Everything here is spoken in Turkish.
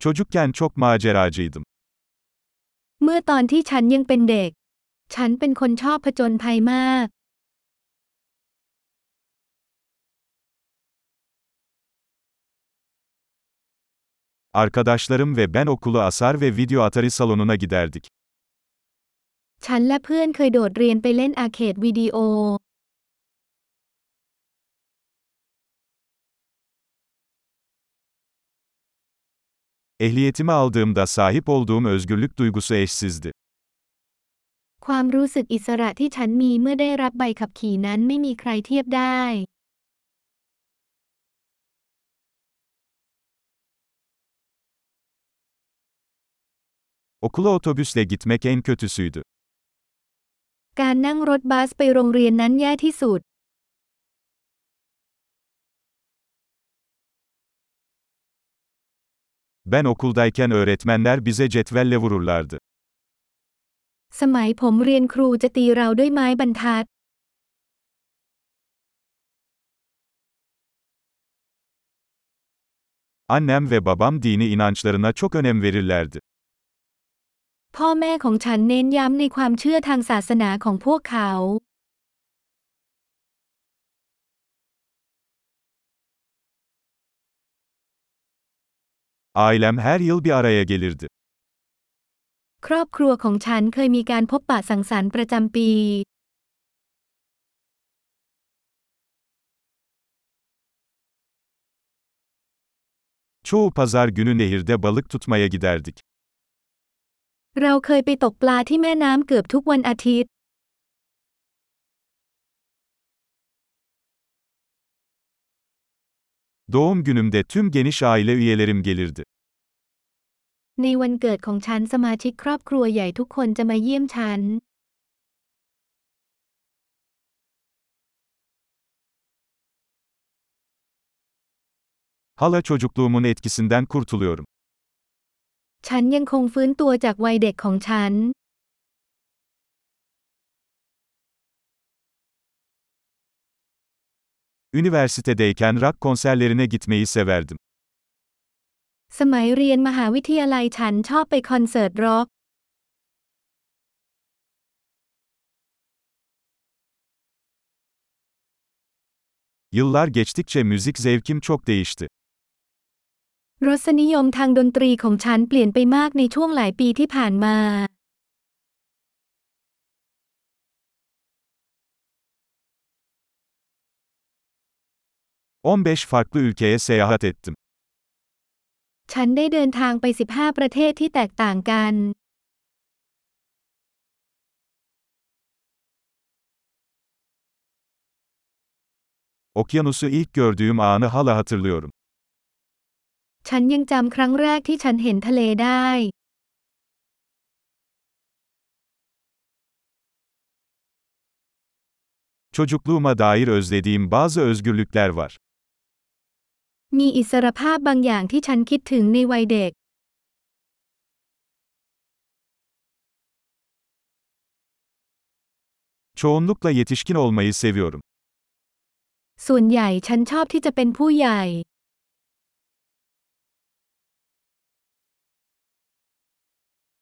Çocukken çok maceracıydım. เมื่อตอนที่ฉันยังเป็นเด็ก ฉันเป็นคนชอบผจญภัยมาก Arkadaşlarım ve ben okulu asar ve video atari salonuna giderdik. ฉันและเพื่อนเคยโดดเรียนไปเล่นอาร์เคดวิดีโอ Ehliyetimi aldığımda sahip olduğum özgürlük duygusu eşsizdi. ความรู้สึกอิสระที่ฉันมีเมื่อได้รับใบขับขี่นั้นไม่มีใครเทียบได้ Okula otobüsle gitmek en kötüsüydü. การนั่งรถบัสไปโรงเรียนนั้นแย่ที่สุด Ben okuldayken öğretmenler bize cetvelle vururlardı. สมัยผมเรียนครูจะตีเราด้วยไม้บรรทัด Annem ve babam dini inançlarına çok önem verirlerdi. พ่อแม่ของฉันเน้นย้ำในความเชื่อทางศาสนาของพวกเขา Ailem her yıl bir araya gelirdi. ครอบครัวของฉันเคยมีการพบปะสังสรรค์ประจำปี Çoğu pazar günü nehirde balık tutmaya giderdik. เราเคยไปตกปลาที่แม่น้ำเกือบทุกวันอาทิตย์ Doğum günümde tüm geniş aile üyelerim gelirdi. ในวันเกิดของฉันสมาชิกครอบครัวใหญ่ทุกคนจะมาเยี่ยมฉัน Hala çocukluğumun etkisinden kurtuluyorum. ฉันยังคงฟื้นตัวจากวัยเด็กของฉัน Üniversitedeyken rock konserlerine gitmeyi severdim. สมัยเรียนมหาวิทยาลัยฉันชอบไปคอนเสิร์ตร็อก Yıllar geçtikçe müzik zevkim çok değişti. รสนิยมทางดนตรีของฉันเปลี่ยนไปมากในช่วงหลายปีที่ผ่านมา 15 farklı ülkeye seyahat ettim. ฉันได้เดินทางไป 15 ประเทศที่แตกต่างกัน Okyanusu ilk gördüğüm anı hala hatırlıyorum. ฉันยังจำครั้งแรกที่ฉันเห็นทะเลได้ Çocukluğuma dair özlediğim bazı özgürlükler var. มีอิสรภาพบางอย่างที่ฉันคิดถึงในวัยเด็ก Çoğunlukla yetişkin olmayı seviyorum. ส่วนใหญ่ฉันชอบที่จะเป็นผู้ใหญ่